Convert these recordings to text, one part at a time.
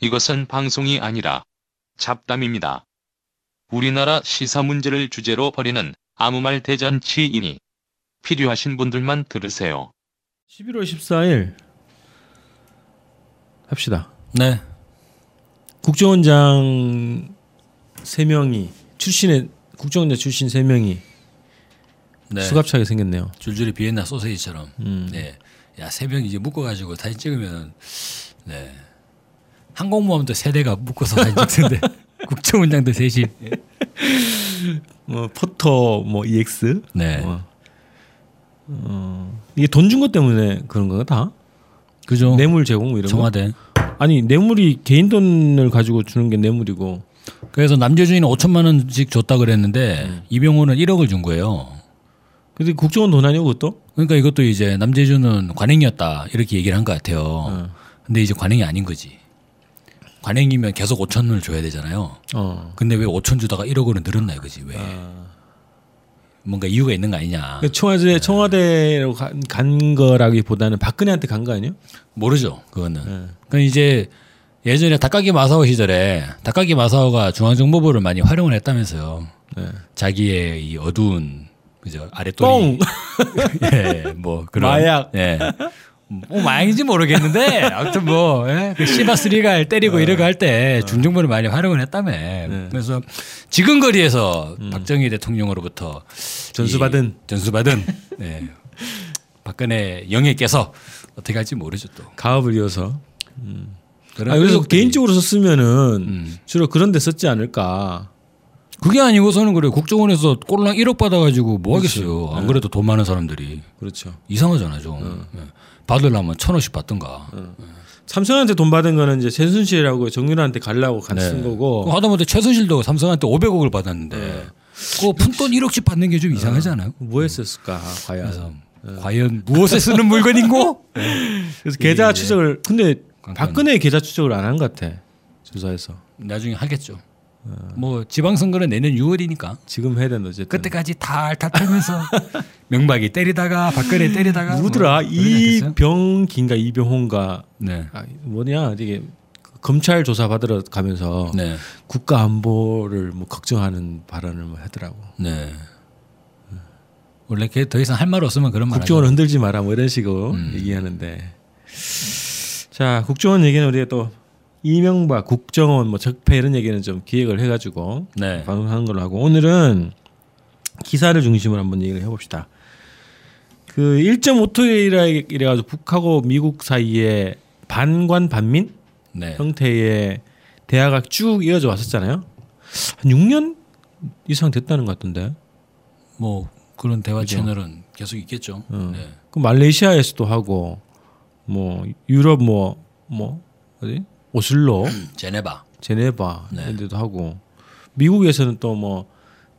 이것은 방송이 아니라 잡담입니다. 우리나라 시사 문제를 주제로 벌이는 아무 말 대잔치이니 필요하신 분들만 들으세요. 11월 14일 합시다. 네. 국정원장 3명이 출신의 국정원장 출신 3명이 네. 수갑차게 생겼네요. 줄줄이 비엔나 소세지처럼. 음. 네. 야, 세명 이제 묶어 가지고 사진 찍으면, 네. 항공모함도 세 대가 묶어서 사진 찍던데. 국정원장도 셋이. 뭐 포터 뭐 EX 네. 어. 어, 이게 돈 준 것 때문에 그런 거가 다 그죠. 뇌물 제공 뭐 이런 거 청와대. 아니 뇌물이 개인 돈을 가지고 주는 게 뇌물이고 그래서 남재준이는 5천만 원씩 줬다 그랬는데 음. 이병호는 1억을 준 거예요. 근데 국정원 돈 아니고 그것도 그러니까 이것도 이제 남재준은 관행이었다 이렇게 얘기를 한 것 같아요. 음. 근데 이제 관행이 아닌 거지. 관행이면 계속 5천을 줘야 되잖아요. 어. 근데 왜 5천 주다가 1억으로 늘었나 이거지 왜? 뭔가 이유가 있는 거 아니냐? 그러니까 청와대 청와대로 간, 간 거라기보다는 박근혜한테 간 거 아니에요? 모르죠 그거는. 그러니까 이제 예전에 닭가기 마사오 시절에 닭가기 마사오가 중앙정보부를 많이 활용을 했다면서요. 네. 자기의 이 어두운 그죠 아랫도리 뻥 예, 뭐 그런 마약. 예. 뭐 마약인지 모르겠는데 아무튼 뭐 예? 그 시바스리가 때리고 이러고 할 때 중정부를 많이 활용을 했다며. 그래서 지근거리에서 박정희 대통령으로부터 전수받은. 이 전수받은 예. 박근혜 영예께서 어떻게 할지 모르죠 또. 가업을 이어서 그런 아, 그래서 개인적으로 썼으면은 음. 주로 그런 데 썼지 않을까 그게 아니고서는 그래 국정원에서 꼴랑 1억 받아가지고 뭐 하겠어요. 안 그래도 돈 많은 사람들이 그렇죠 이상하잖아 좀. 예. 받으려면 천 원씩 받든가. 삼성한테 돈 받은 거는 이제 최순실하고 정윤아한테 가려고 간쓴그 거고 하다못해 최순실도 삼성한테 500억을 받았는데 그 푼돈 1억씩 받는 게 좀 이상하지 않아요? 뭐 했었을까 과연 그래서 과연 무엇에 쓰는 물건인고? 그래서 계좌 예, 예. 추적을 근데. 박근혜 계좌 추적을 안 한 것 같아 조사에서 나중에 하겠죠. 뭐 지방선거는 내년 6월이니까 지금 해야 된다 어쨌든 그때까지 탈탈 털면서 명박이 때리다가 박근혜 때리다가 누구더라 뭐 않겠어요? 이병기인가 이병호인가 네. 아, 뭐냐 이게 검찰 조사 받으러 가면서 네. 국가 안보를 뭐 걱정하는 발언을 뭐 하더라고 네. 원래 걔 더 이상 할 말 없으면 그런 말 국정원. 흔들지 마라 뭐 이런 식으로 음. 얘기하는데 자 국정원 얘기는 우리가 또 이명박 국정원 뭐 적폐 이런 얘기는 좀 기획을 해가지고 네. 방송하는 걸로 하고 오늘은 기사를 중심으로 한번 얘기를 해봅시다. 그 1.5토이라 이래가지고 북하고 미국 사이에 반관 반민 네. 형태의 대화가 쭉 이어져 왔었잖아요. 한 6년 이상 됐다는 것 같던데. 뭐 그런 대화 그죠? 채널은 계속 있겠죠. 어. 네. 그 말레이시아에서도 하고 뭐 유럽 뭐뭐 어디 오슬로, 제네바. 제네바 네. 이런 데도 하고 미국에서는 또 뭐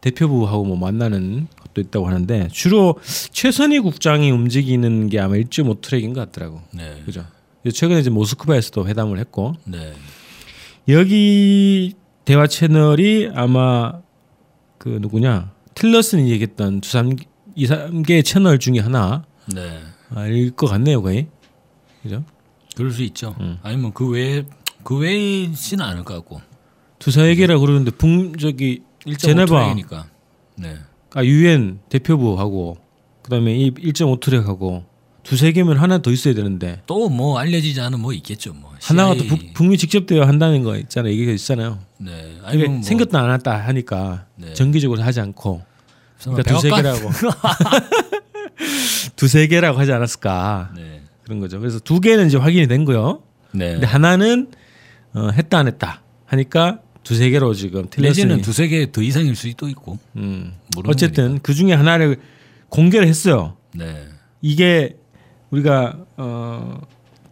대표부하고 뭐 만나는 것도 있다고 하는데 주로 최선희 국장이 움직이는 게 아마 1.5 트랙인 것 같더라고. 네. 그죠? 최근에 이제 모스크바에서도 회담을 했고 네. 여기 대화 채널이 아마 그 누구냐 틸러슨이 얘기했던 두삼 이 3개 채널 중에 하나일 네. 것 같네요 거의 그죠 그럴 수 있죠. 음. 아니면 그 외에 그 외이지는 않을 것 같고. 개라 그러는데 북 저기 제네바 니까 네. 아 유엔 대표부하고 그다음에 이 1.5 트랙하고 두세 개면 하나 더 있어야 되는데 또 뭐 알려지지 않은 뭐 있겠죠. 뭐. 하나가 또. 북, 북미 직접 대화 한다는 거 있잖아요 얘기가 있잖아요 네. 이게 아니면 뭐 생겼다 안 왔다 하니까 네. 정기적으로 하지 않고 그러니까 두세? 개라고 두세 개라고 하지 않았을까 네. 그런 거죠. 그래서 두 개는 이제 확인이 된 거요. 네. 근데 하나는 어, 했다 안 했다 하니까 두세 개로 지금 틀렸으니 두세 개 더 이상일 수도 있고. 음. 어쨌든 그 중에 하나를 공개를 했어요. 네. 이게 우리가 어,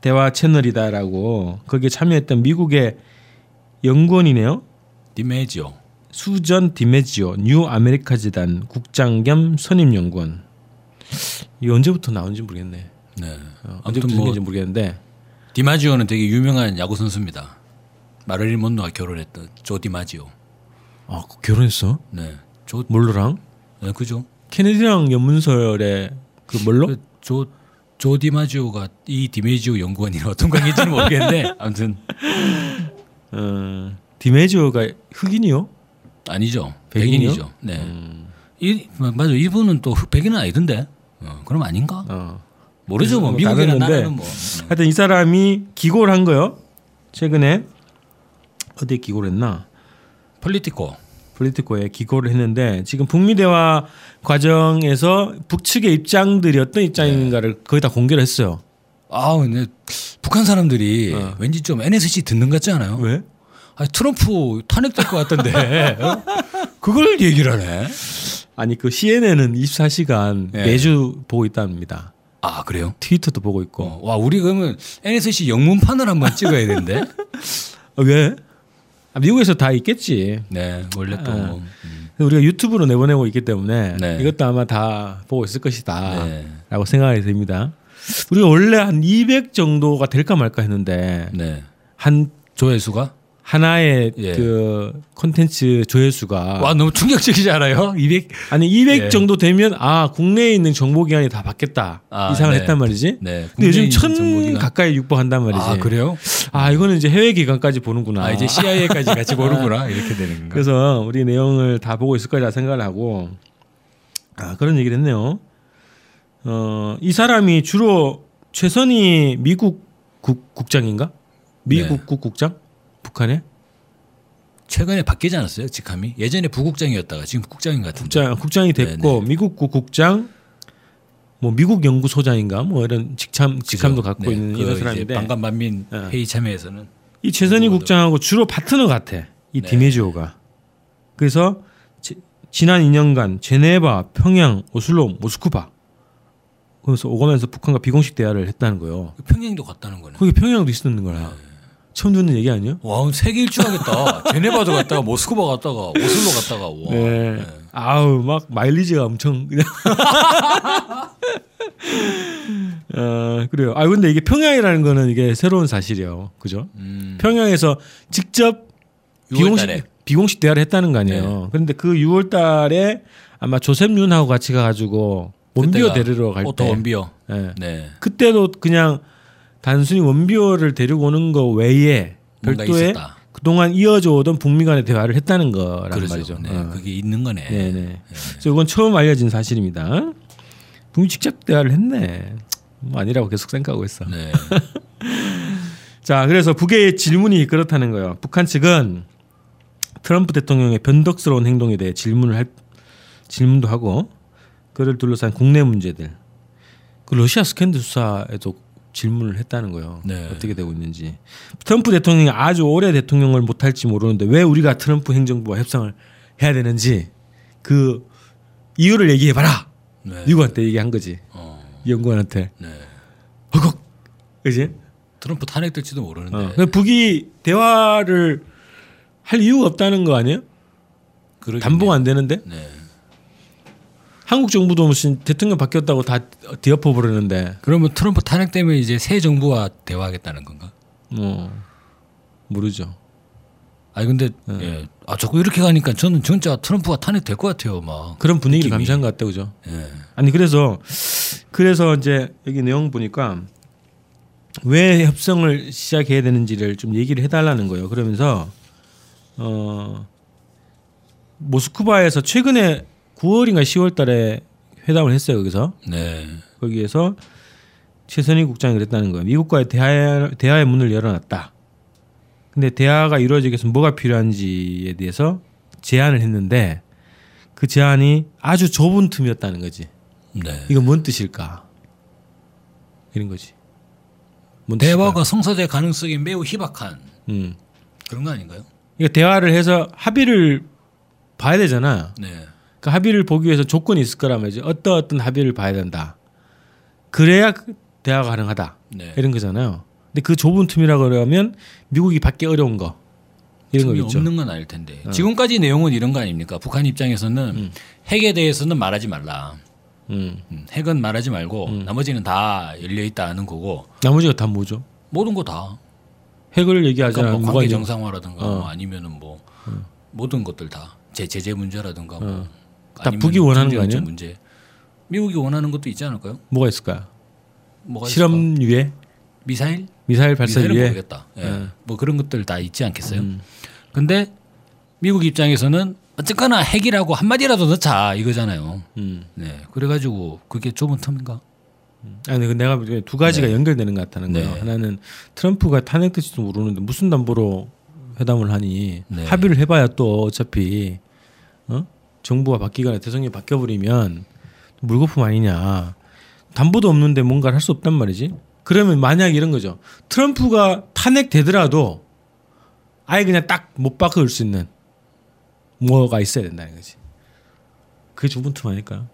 대화 채널이다라고 거기에 참여했던 미국의 연구원이네요. 디메지오. 수전 디메지오 뉴 아메리카 재단 국장 겸 선임 연구원. 이 언제부터 나온지 모르겠네. 네. 어, 언제부터 뭐 생긴지 모르겠는데 디마지오는 되게 유명한 야구 선수입니다. 마를린 먼로가 결혼했던 조 디 마지오. 아 결혼했어? 네. 조 먼로랑? 네, 그죠? 케네디랑 염문설의 그 먼로? 그 조, 조 디 마지오가 이 디메지오 연구원이랑 어떤 관계인지는 모르겠는데 아무튼 어, 디메지오가 흑인이요? 아니죠. 백인이요? 백인이죠. 네. 이 맞아. 이분은 또 흑- 백인은 아니던데. 어, 그럼 아닌가? 어. 모르죠. 뭐뭐 미국이나. 나라는 뭐. 하여튼 이 사람이 기고를 한 거요. 최근에 어디에 기고를 했나? 폴리티코. 폴리티코에 기고를 했는데 지금 북미 대화 과정에서 북측의 입장들이 어떤 입장인가를 거의 다 공개를 했어요. 아, 근데 북한 사람들이 왠지 좀 NSC 듣는 것 같지 않아요? 어. 왜? 아니, 트럼프 탄핵될 것 같던데. 어? 그걸 얘기를 하네. 아니 그 CNN은 24시간 예. 매주 보고 있답니다. 아, 그래요? 트위터도 보고 있고. 어, 와, 우리 그러면 NSC 영문판을 한번 찍어야 되는데. 어, 왜? 아, 미국에서 다 있겠지. 네, 원래 또. 뭐, 우리가 유튜브로 내보내고 있기 때문에 네. 이것도 아마 다 보고 있을 것이다. 네. 라고 생각이 듭니다. 우리가 원래 한 200 정도가 될까 말까 했는데 네. 한 조회수가? 하나의 예. 그 콘텐츠 조회수가 와, 너무 충격적이지 않아요? 200? 아니 200 예. 정도 되면 아 국내에 있는 정보기관이 다 바뀌었다 아, 이상을 네. 했단 말이지. 네. 근데 요즘 천 정보기관. 가까이 육박한단 말이지. 아, 그래요? 아, 이거는 이제 해외 기관까지 보는구나. 아, 이제 CIA까지 같이 보는구나. 이렇게 되는 건가? 그래서 우리 내용을 다 보고 있을 거라 생각을 하고 아 그런 얘기를 했네요. 어, 이 사람이 주로 최선희 미국 국, 국장인가? 미국 네. 국 국장? 북한에? 최근에 바뀌지 않았어요? 직함이? 예전에 부국장이었다가 지금 국장인 것 같은데. 국장 국장이 됐고 미국 국 국장 뭐 미국 연구소장인가 뭐 이런 직함 직함도 갖고 네, 있는 그 이런 사람인데 반간반민 네. 회의 참여에서는 이 최선희 국장하고 주로 파트너 같아. 이 네. 디메지오가. 그래서 지, 지난 2년간 제네바, 평양, 오슬로, 모스크바 그래서 오가면서 북한과 비공식 대화를 했다는 거예요. 평양도 갔다는 거네. 거기 평양도 있었는 거야. 처음 듣는 얘기 아니에요? 와, 세계 일주 하겠다. 제네바도 갔다가 모스크바 갔다가 오슬로 갔다가 와. 네. 아우 막 마일리지가 엄청 그냥. 어 그래요. 아 근데 이게 평양이라는 거는 이게 새로운 사실이에요. 그죠? 음, 평양에서 직접 6월 비공식 달에. 비공식 대화를 했다는 거 아니에요. 그런데 그 6월 달에 아마 조셉 윤하고 같이 가가지고 웜비어 데리러 갈 오토 때, 웜비어. 예. 네. 그때도 그냥 단순히 웜비어를 데리고 오는 거 외에 별도의. 그동안 이어져 오던 북미 간의 대화를 했다는 거란 그렇죠. 말이죠. 네. 어. 그게 있는 거네. 네, 네. 그래서 이건 처음 알려진 사실입니다. 북미 직접 대화를 했네. 뭐 아니라고 계속 생각하고 있어. 네. 자, 그래서 북의 질문이 그렇다는 거예요. 북한 측은 트럼프 대통령의 변덕스러운 행동에 대해 질문을 할 질문도 하고 그를 둘러싼 국내 문제들, 그 러시아 스캔들 수사에도 질문을 했다는 거예요. 네. 어떻게 되고 있는지. 트럼프 대통령이 아주 오래 대통령을 못할지 모르는데 왜 우리가 트럼프 행정부와 협상을 해야 되는지 그 이유를 얘기해봐라. 네. 미국한테 얘기한 거지. 어. 이 연구원한테. 네. 허걱. 그지? 트럼프 탄핵될지도 모르는데. 어. 그 북이 대화를 할 이유가 없다는 거 아니에요? 그러겠네요. 담보가 안 되는데 네. 한국 정부도 무슨 대통령 바뀌었다고 다 뒤엎어 버리는데 그러면 트럼프 탄핵되면 이제 새 정부와 대화하겠다는 건가? 뭐 모르죠. 아니 근데 네. 예. 아 자꾸 이렇게 가니까 저는 진짜 트럼프가 탄핵 될 것 같아요, 막. 그런 분위기를 느낌이. 감시한 것 같다 그죠? 예. 아니 그래서 그래서 이제 여기 내용 보니까 왜 협상을 시작해야 되는지를 좀 얘기를 해달라는 거예요. 그러면서 어 모스크바에서 최근에 9월인가 10월달에 회담을 했어요. 거기서 네. 거기에서 최선희 국장이 그랬다는 거예요. 미국과의 대화, 대화의 문을 열어놨다. 근데 대화가 이루어지기 위해서 뭐가 필요한지에 대해서 제안을 했는데 그 제안이 아주 좁은 틈이었다는 거지. 네. 이거 뭔 뜻일까? 이런 거지. 뭔 대화가 성사될 가능성이 매우 희박한 뜻일까? 음. 그런 거 아닌가요? 이거 대화를 해서 합의를 봐야 되잖아. 네. 그 합의를 보기 위해서 조건이 있을 말이지. 어떤 어떤 합의를 봐야 된다. 그래야 그 대화가 가능하다. 네. 이런 거잖아요. 근데 그 좁은 틈이라 그러면 미국이 받기 어려운 거 이런 거겠죠. 없는 건 아닐 텐데. 지금까지 내용은 이런 거 아닙니까? 북한 입장에서는 핵에 대해서는 말하지 말라. 음. 음, 핵은 말하지 말고 나머지는 다 열려 있다는 거고 나머지가 다 뭐죠? 모든 거 다. 핵을 얘기하지 그러니까 뭐 관계 정상화라든가 어. 뭐 아니면은 뭐 모든 것들 다 제, 제재 문제라든가 뭐 어. 다 북이 원하는 거 아니에요? 문제. 미국이 원하는 것도 있지 않을까요? 뭐가 있을까요? 뭐가 있을까? 실험 유예? 미사일 미사일 발사 미사일은 위에 모르겠다. 예. 네. 뭐 그런 것들 다 있지 않겠어요? 음. 근데 미국 입장에서는 어쨌거나 핵이라고 한 마디라도 넣자 이거잖아요. 음. 네. 그래가지고 그게 좁은 틈인가? 아니 근데 내가 두 가지가 연결되는 것 같다는 거예요. 네. 하나는 트럼프가 탄핵될지도 모르는데 무슨 담보로 회담을 하니 네. 합의를 해봐야 또 어차피 어? 정부가 바뀌거나 대통령이 바뀌어버리면 물거품 아니냐. 담보도 없는데 뭔가를 할 수 없단 말이지. 그러면 만약 이런 거죠. 트럼프가 탄핵되더라도 아예 그냥 딱 못 바꿀 수 있는 뭐가 있어야 된다는 거지. 그게 좁은 틈 아닐까요?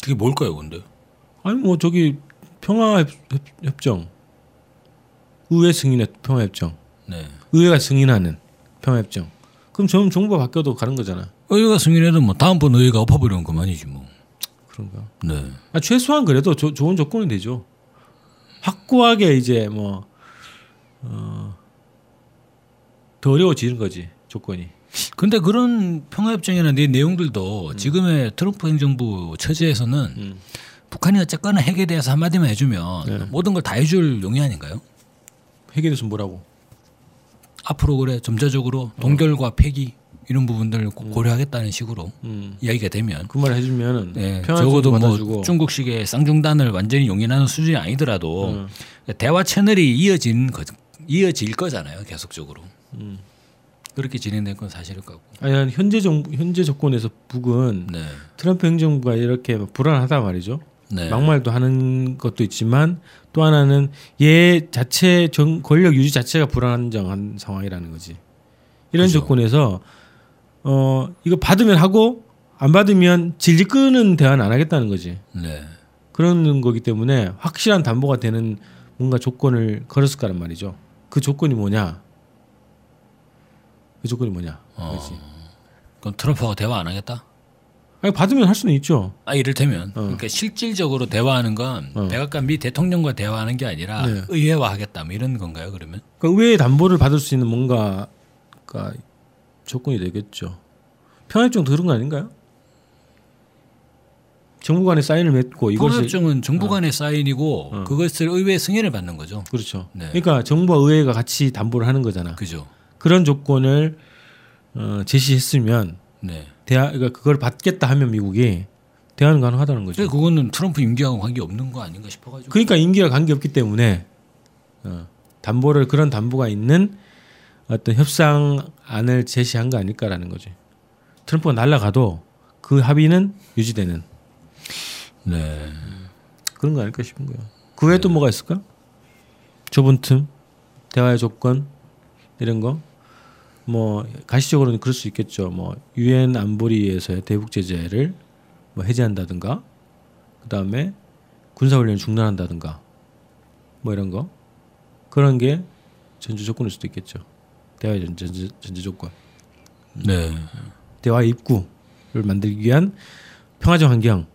그게 뭘까요, 근데? 아니 뭐 저기 평화 협정 의회 승인의 평화 협정 네. 의회가 승인하는 평화 협정 그럼 전 정부가 바뀌어도 가는 거잖아 의회가 승인해도 뭐 다음번 의회가 엎어버리면 그만이지 뭐. 그런가 네. 아, 최소한 그래도 조- 좋은 조건이 되죠 확고하게 이제 뭐 어, 더 어려워지는 거지 조건이 근데 그런 평화협정이나 내 내용들도 지금의 트럼프 행정부 처지에서는 음. 북한이 어쨌거나 핵에 대해서 한마디만 해주면 네. 모든 걸 다 해줄 용의 아닌가요? 해결돼서 뭐라고 앞으로 그래 점자적으로 동결과 폐기 이런 부분들을 고- 고려하겠다는 식으로 음. 이야기가 되면 그 말 해주면은 네, 적어도 뭐 받아주고 중국식의 쌍중단을 완전히 용인하는 수준이 아니더라도 음. 대화 채널이 이어진 거, 이어질 거잖아요 계속적으로 음. 그렇게 진행될 건 사실일 거고 아니 현재 정 현재 조건에서 북은 네, 트럼프 행정부가 이렇게 불안하다 말이죠. 네, 막말도 하는 것도 있지만 또 하나는 얘 자체 정, 권력 유지 자체가 불안정한 상황이라는 거지. 이런 그죠. 조건에서 어 이거 받으면 하고 안 받으면 질질 끄는 대화는 안 하겠다는 거지. 네, 그런 거기 때문에 확실한 담보가 되는 뭔가 조건을 걸었을 거란 말이죠. 그 조건이 뭐냐? 그 조건이 뭐냐? 어. 그렇지. 그럼 트럼프하고 대화 안 하겠다? 아니 받으면 할 수는 있죠. 아 이를테면 그러니까 실질적으로 대화하는 건 어. 백악관 미 대통령과 대화하는 게 아니라 네. 의회와 하겠다 뭐 이런 건가요 그러면? 그러니까 의회의 담보를 받을 수 있는 뭔가가 조건이 되겠죠. 평화협정도 그런 거 아닌가요? 정부 간에 사인을 맺고 평화협정은 정부 간의 사인이고 어. 그것을 의회 승인을 받는 거죠. 그렇죠. 네. 그러니까 정부와 의회가 같이 담보를 하는 거잖아. 그죠? 그런 조건을 어, 제시했으면 네. 대화 그러니까 그걸 받겠다 하면 미국이 대화는 가능하다는 거죠. 근데 그거는 트럼프 임기하고 관계 없는 거 아닌가 싶어가지고. 그러니까 임기와 관계 없기 때문에 어, 담보를 그런 담보가 있는 어떤 협상안을 제시한 거 아닐까라는 거지. 트럼프가 날아가도 그 합의는 유지되는 네. 그런 거 아닐까 싶은 거예요. 그 외에 또 뭐가 있을까? 좁은 틈, 대화의 조건 이런 거. 뭐 가시적으로는 그럴 수 있겠죠. 뭐 유엔 안보리에서의 대북 제재를 뭐 해제한다든가, 그 다음에 군사 훈련을 중단한다든가, 뭐 이런 거 그런 게 전제 조건일 수도 있겠죠. 대화의 전제, 전제, 조건, 네. 대화 입구를 만들기 위한 평화적 환경은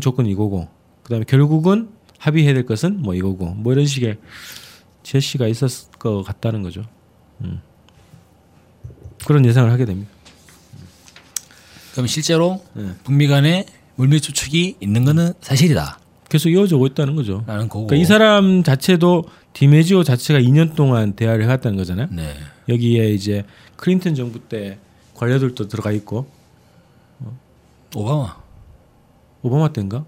조건 이거고, 그 다음에 결국은 합의해야 될 것은 뭐 이거고, 뭐 이런 식의 제시가 있었을 것 같다는 거죠. 음. 그런 예상을 하게 됩니다. 그럼 실제로 네. 북미 간에 물밑 추측이 있는 거는 사실이다라는 계속 이어져 오고 있다는 거죠. 거고. 그러니까 이 사람 자체도 디메지오 자체가 2년 동안 대화를 해왔다는 거잖아요. 네. 여기에 이제 클린턴 정부 때 관료들도 들어가 있고 오바마, 오바마 때인가?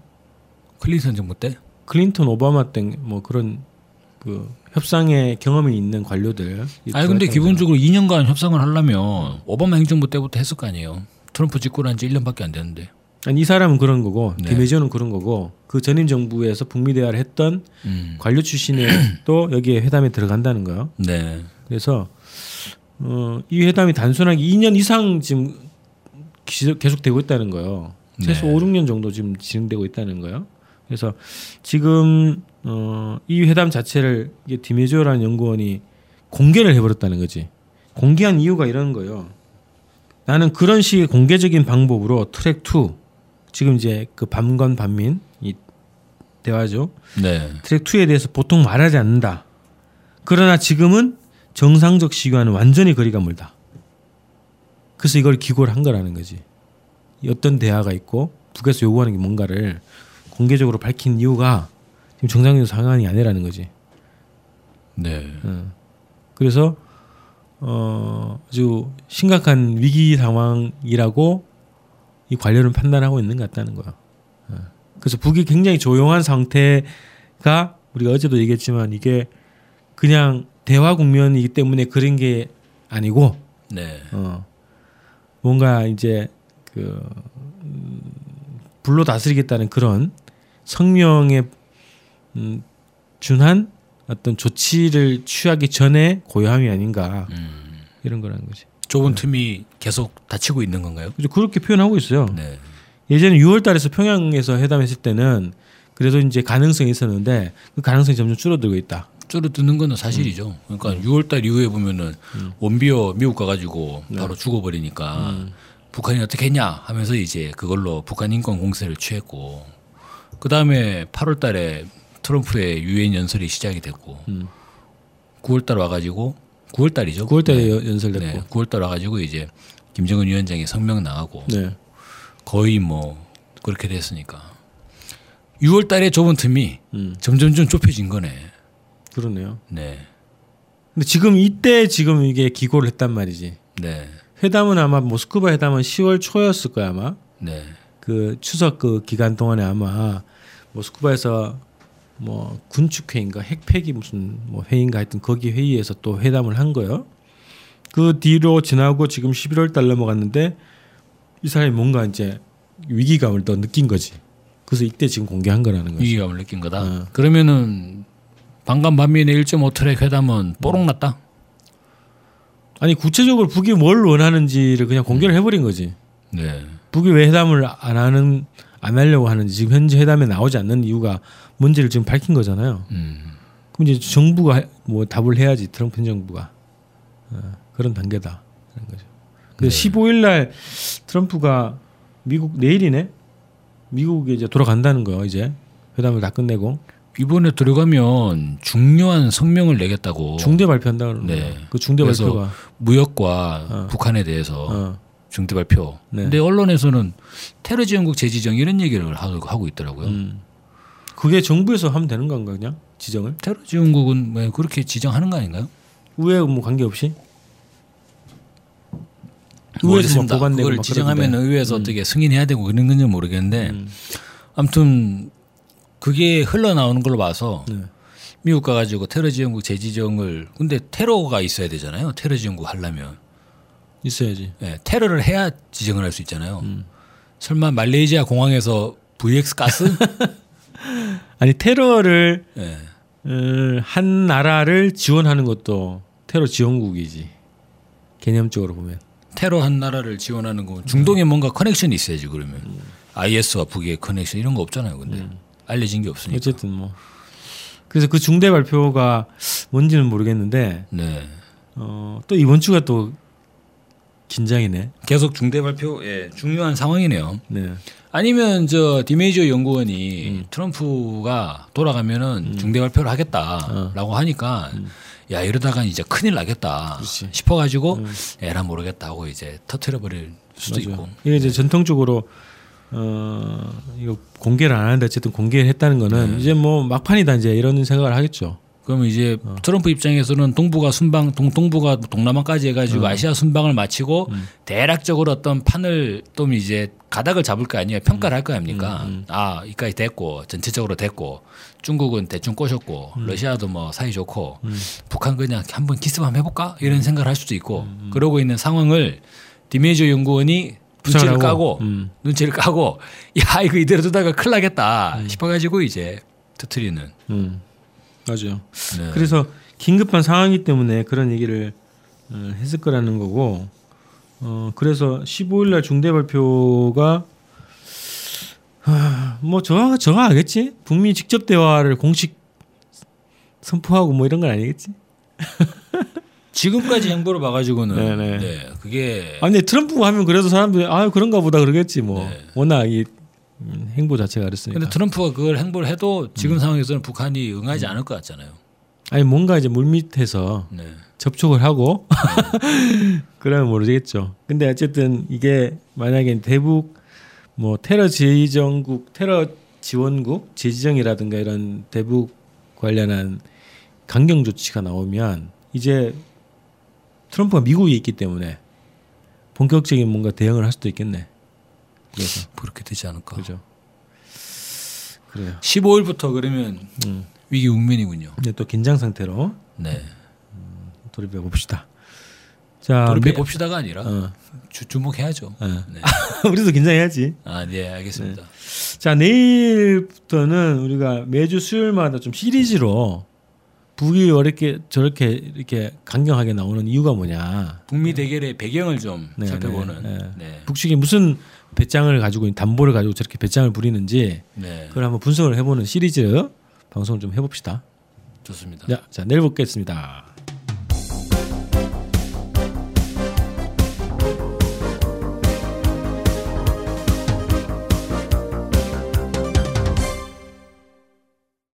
클린턴 정부 때. 클린턴 오바마 때 뭐 그런 그 협상에 경험이 있는 관료들. 아니 근데 기본적으로 2년간 협상을 하려면 오바마 행정부 때부터 했을 거 아니에요. 트럼프 집고 난지 1년밖에 안 됐는데. 아니, 이 사람은 그런 거고 네. 디메지오는 그런 거고 그 전임 정부에서 북미 대화를 했던 음. 관료 출신의 또 여기에 회담에 들어간다는 거예요. 네. 그래서 어, 이 회담이 단순하게 2년 이상 지금 기- 계속되고 있다는 거예요. 최소 네. 5, 6년 정도 지금 진행되고 있다는 거예요. 그래서 지금 어, 이 회담 자체를 이게 디메지오라는 연구원이 공개를 해버렸다는 거지. 공개한 이유가 이런 거예요. 나는 그런 식의 공개적인 방법으로 트랙 2 지금 이제 그 반관 반민 이 대화죠. 네. 트랙 2에 대해서 보통 말하지 않는다. 그러나 지금은 정상적 시기와는 완전히 거리가 멀다. 그래서 이걸 기고를 한 거라는 거지. 어떤 대화가 있고 북에서 요구하는 게 뭔가를 공개적으로 밝힌 이유가 지금 정상적 상황이 아니라는 거지. 네. 어. 그래서 어, 아주 심각한 위기 상황이라고 이 관료는 판단하고 있는 것 같다는 거야. 어. 그래서 북이 굉장히 조용한 상태가 우리가 어제도 얘기했지만 이게 그냥 대화 국면이기 때문에 그런 게 아니고 네. 어, 뭔가 이제 그 음, 불로 다스리겠다는 그런 성명에 음, 준한 어떤 조치를 취하기 전에 고요함이 아닌가 음. 이런 거라는 거지. 좁은 틈이 계속 닫히고 있는 건가요? 그렇게 표현하고 있어요. 네. 예전에 6월달에서 평양에서 회담했을 때는 그래도 이제 가능성이 있었는데 그 가능성이 점점 줄어들고 있다. 줄어드는 거는 사실이죠. 그러니까 6월달 이후에 보면은 원비어 미국 가가지고 바로 죽어버리니까 북한이 어떻게 했냐 하면서 이제 그걸로 북한 인권 공세를 취했고 그 다음에 8월달에 트럼프의 유엔 연설이 시작이 됐고 음. 9월달 와가지고 9월달이죠. 9월달에 연설됐고. 네, 9월달 와가지고 이제 김정은 위원장이 성명 나가고 네. 거의 뭐 그렇게 됐으니까 6월달에 좁은 틈이 음. 점점 좀 좁혀진 거네. 그러네요. 네, 근데 지금 이때 지금 이게 기고를 했단 말이지. 네, 회담은 아마 모스크바 회담은 10월 초였을 거야 아마. 네. 그 추석 그 기간 동안에 아마 모스크바에서 뭐 군축 회의인가 핵폐기 무슨 뭐 회의인가 하여튼 거기 회의에서 또 회담을 한 거예요. 그 뒤로 지나고 지금 11월 달 넘어갔는데 이 사람이 뭔가 이제 위기감을 더 느낀 거지. 그래서 이때 지금 공개한 거라는 거지. 위기감을 느낀 거다. 어. 그러면은 방금 반면에 1.5 트랙 회담은 뽀록 났다. 아니 구체적으로 북이 뭘 원하는지를 그냥 공개를 해버린 거지. 네, 북이 왜 회담을 안 하는 안 하려고 하는지 지금 현재 회담에 나오지 않는 이유가 문제를 지금 밝힌 거잖아요. 음, 그럼 이제 정부가 해- 뭐 답을 해야지 트럼프 현 정부가. 어, 그런 단계다. 그런 거죠. 그래서 15일 날 트럼프가 미국 내일이네? 미국에 이제 돌아간다는 거예요 이제. 회담을 다 끝내고 이번에 들어가면 중요한 성명을 내겠다고. 중대 발표한다 그러는 네. 그 중대 발표가 무역과 어. 북한에 대해서 어, 중대 발표. 네. 근데 언론에서는 테러 지원국 재지정 이런 얘기를 하고, 있더라고요. 음. 그게 정부에서 하면 되는 건가 그냥 지정을 테러 지원국은 뭐 그렇게 지정하는 거 아닌가요? 의회 뭐 관계 없이 의회에서 뭐 모르겠습니다. 그걸 막 지정하면. 의회에서 어떻게 승인해야 되고 그런 건지 는 모르겠는데 음. 아무튼 그게 흘러나오는 걸로 봐서 네. 미국 가가지고 테러 지원국 재지정을 근데 테러가 있어야 되잖아요. 테러 지원국 하려면 있어야지. 예, 테러를 해야 지정을 할 수 있잖아요. 음. 설마 말레이시아 공항에서 VX 가스? 아니 테러를 예. 어, 한 나라를 지원하는 것도 테러 지원국이지 개념적으로 보면 테러 한 나라를 지원하는 거 중동에 뭔가 커넥션이 있어야지 그러면 IS와 북의 커넥션 이런 거 없잖아요. 근데 알려진 게 없으니까. 어쨌든 뭐 그래서 그 중대 발표가 뭔지는 모르겠는데 네. 어, 또 이번 주가 또 긴장이네. 계속 중대 발표 예, 중요한 상황이네요. 네. 아니면 저 디메이저 연구원이 트럼프가 돌아가면은 중대 발표를 하겠다라고 하니까 야 이러다가 이제 큰일 나겠다 그렇지. 싶어가지고 에라 모르겠다 하고 이제 터트려 버릴 수도 맞아요. 있고 이게 이제 전통적으로 어 이거 공개를 안 하는데 어쨌든 공개를 했다는 거는 이제 뭐 막판이다 이제 이런 생각을 하겠죠. 그러면 이제 어. 트럼프 입장에서는 동부가 순방 동, 동부가 동남아까지 어. 해가지고 아시아 순방을 마치고 음. 대략적으로 어떤 판을 또 이제 가닥을 잡을 거 아니에요 평가를 할거 아닙니까 음, 아 이까지 됐고 전체적으로 됐고 중국은 대충 꼬셨고 음. 러시아도 뭐 사이 좋고 북한 그냥 한번 기습 한번 해볼까 음. 이런 생각을 할 수도 있고 그러고 있는 상황을 디메이저 연구원이 눈치를 까고 음. 눈치를 까고 야 이거 이대로 두다가 큰일 나겠다 싶어가지고 이제 터트리는 음. 맞아요. 네. 그래서 긴급한 상황이기 때문에 그런 얘기를 어, 했을 거라는 거고 어 그래서 15일 날 중대 발표가 하, 뭐 정하 정하겠지 북미 직접 대화를 공식 선포하고 뭐 이런 건 아니겠지 지금까지 행보를 봐가지고는 네네. 네, 그게 아니 트럼프가 하면 그래도 사람들이 아 그런가 보다 그러겠지 뭐 네. 워낙 이 음, 행보 자체가 그랬으니까 근데 트럼프가 그걸 행보를 해도 음. 지금 상황에서는 북한이 응하지 않을 것 같잖아요. 아니 뭔가 이제 물밑에서 네. 접촉을 하고 그러면 모르겠죠. 근데 어쨌든 이게 만약에 대북 뭐 테러 지정국, 테러 지원국, 재지정이라든가 이런 대북 관련한 강경 조치가 나오면 이제 트럼프가 미국에 있기 때문에 본격적인 뭔가 대응을 할 수도 있겠네. 그래서 그렇게 되지 않을까. 그죠. 그래요. 15일부터 그러면 음. 위기 국면이군요. 이제 또 긴장 상태로 네. 돌입해 봅시다. 자, 돌입해 매- 봅시다가 아니라 어, 주, 주목해야죠. 어. 네. 우리도 긴장해야지. 아, 네, 알겠습니다. 자, 내일부터는 우리가 매주 수요일마다 좀 시리즈로 북이 왜 이렇게 저렇게 이렇게 강경하게 나오는 이유가 뭐냐. 북미 대결의 배경을 좀 네, 살펴보는. 네, 네. 네. 북측이 무슨 배짱을 가지고 담보를 가지고 저렇게 배짱을 부리는지 네. 그걸 한번 분석을 해보는 시리즈 방송을 좀 해봅시다. 좋습니다. 자, 자 내일 뵙겠습니다.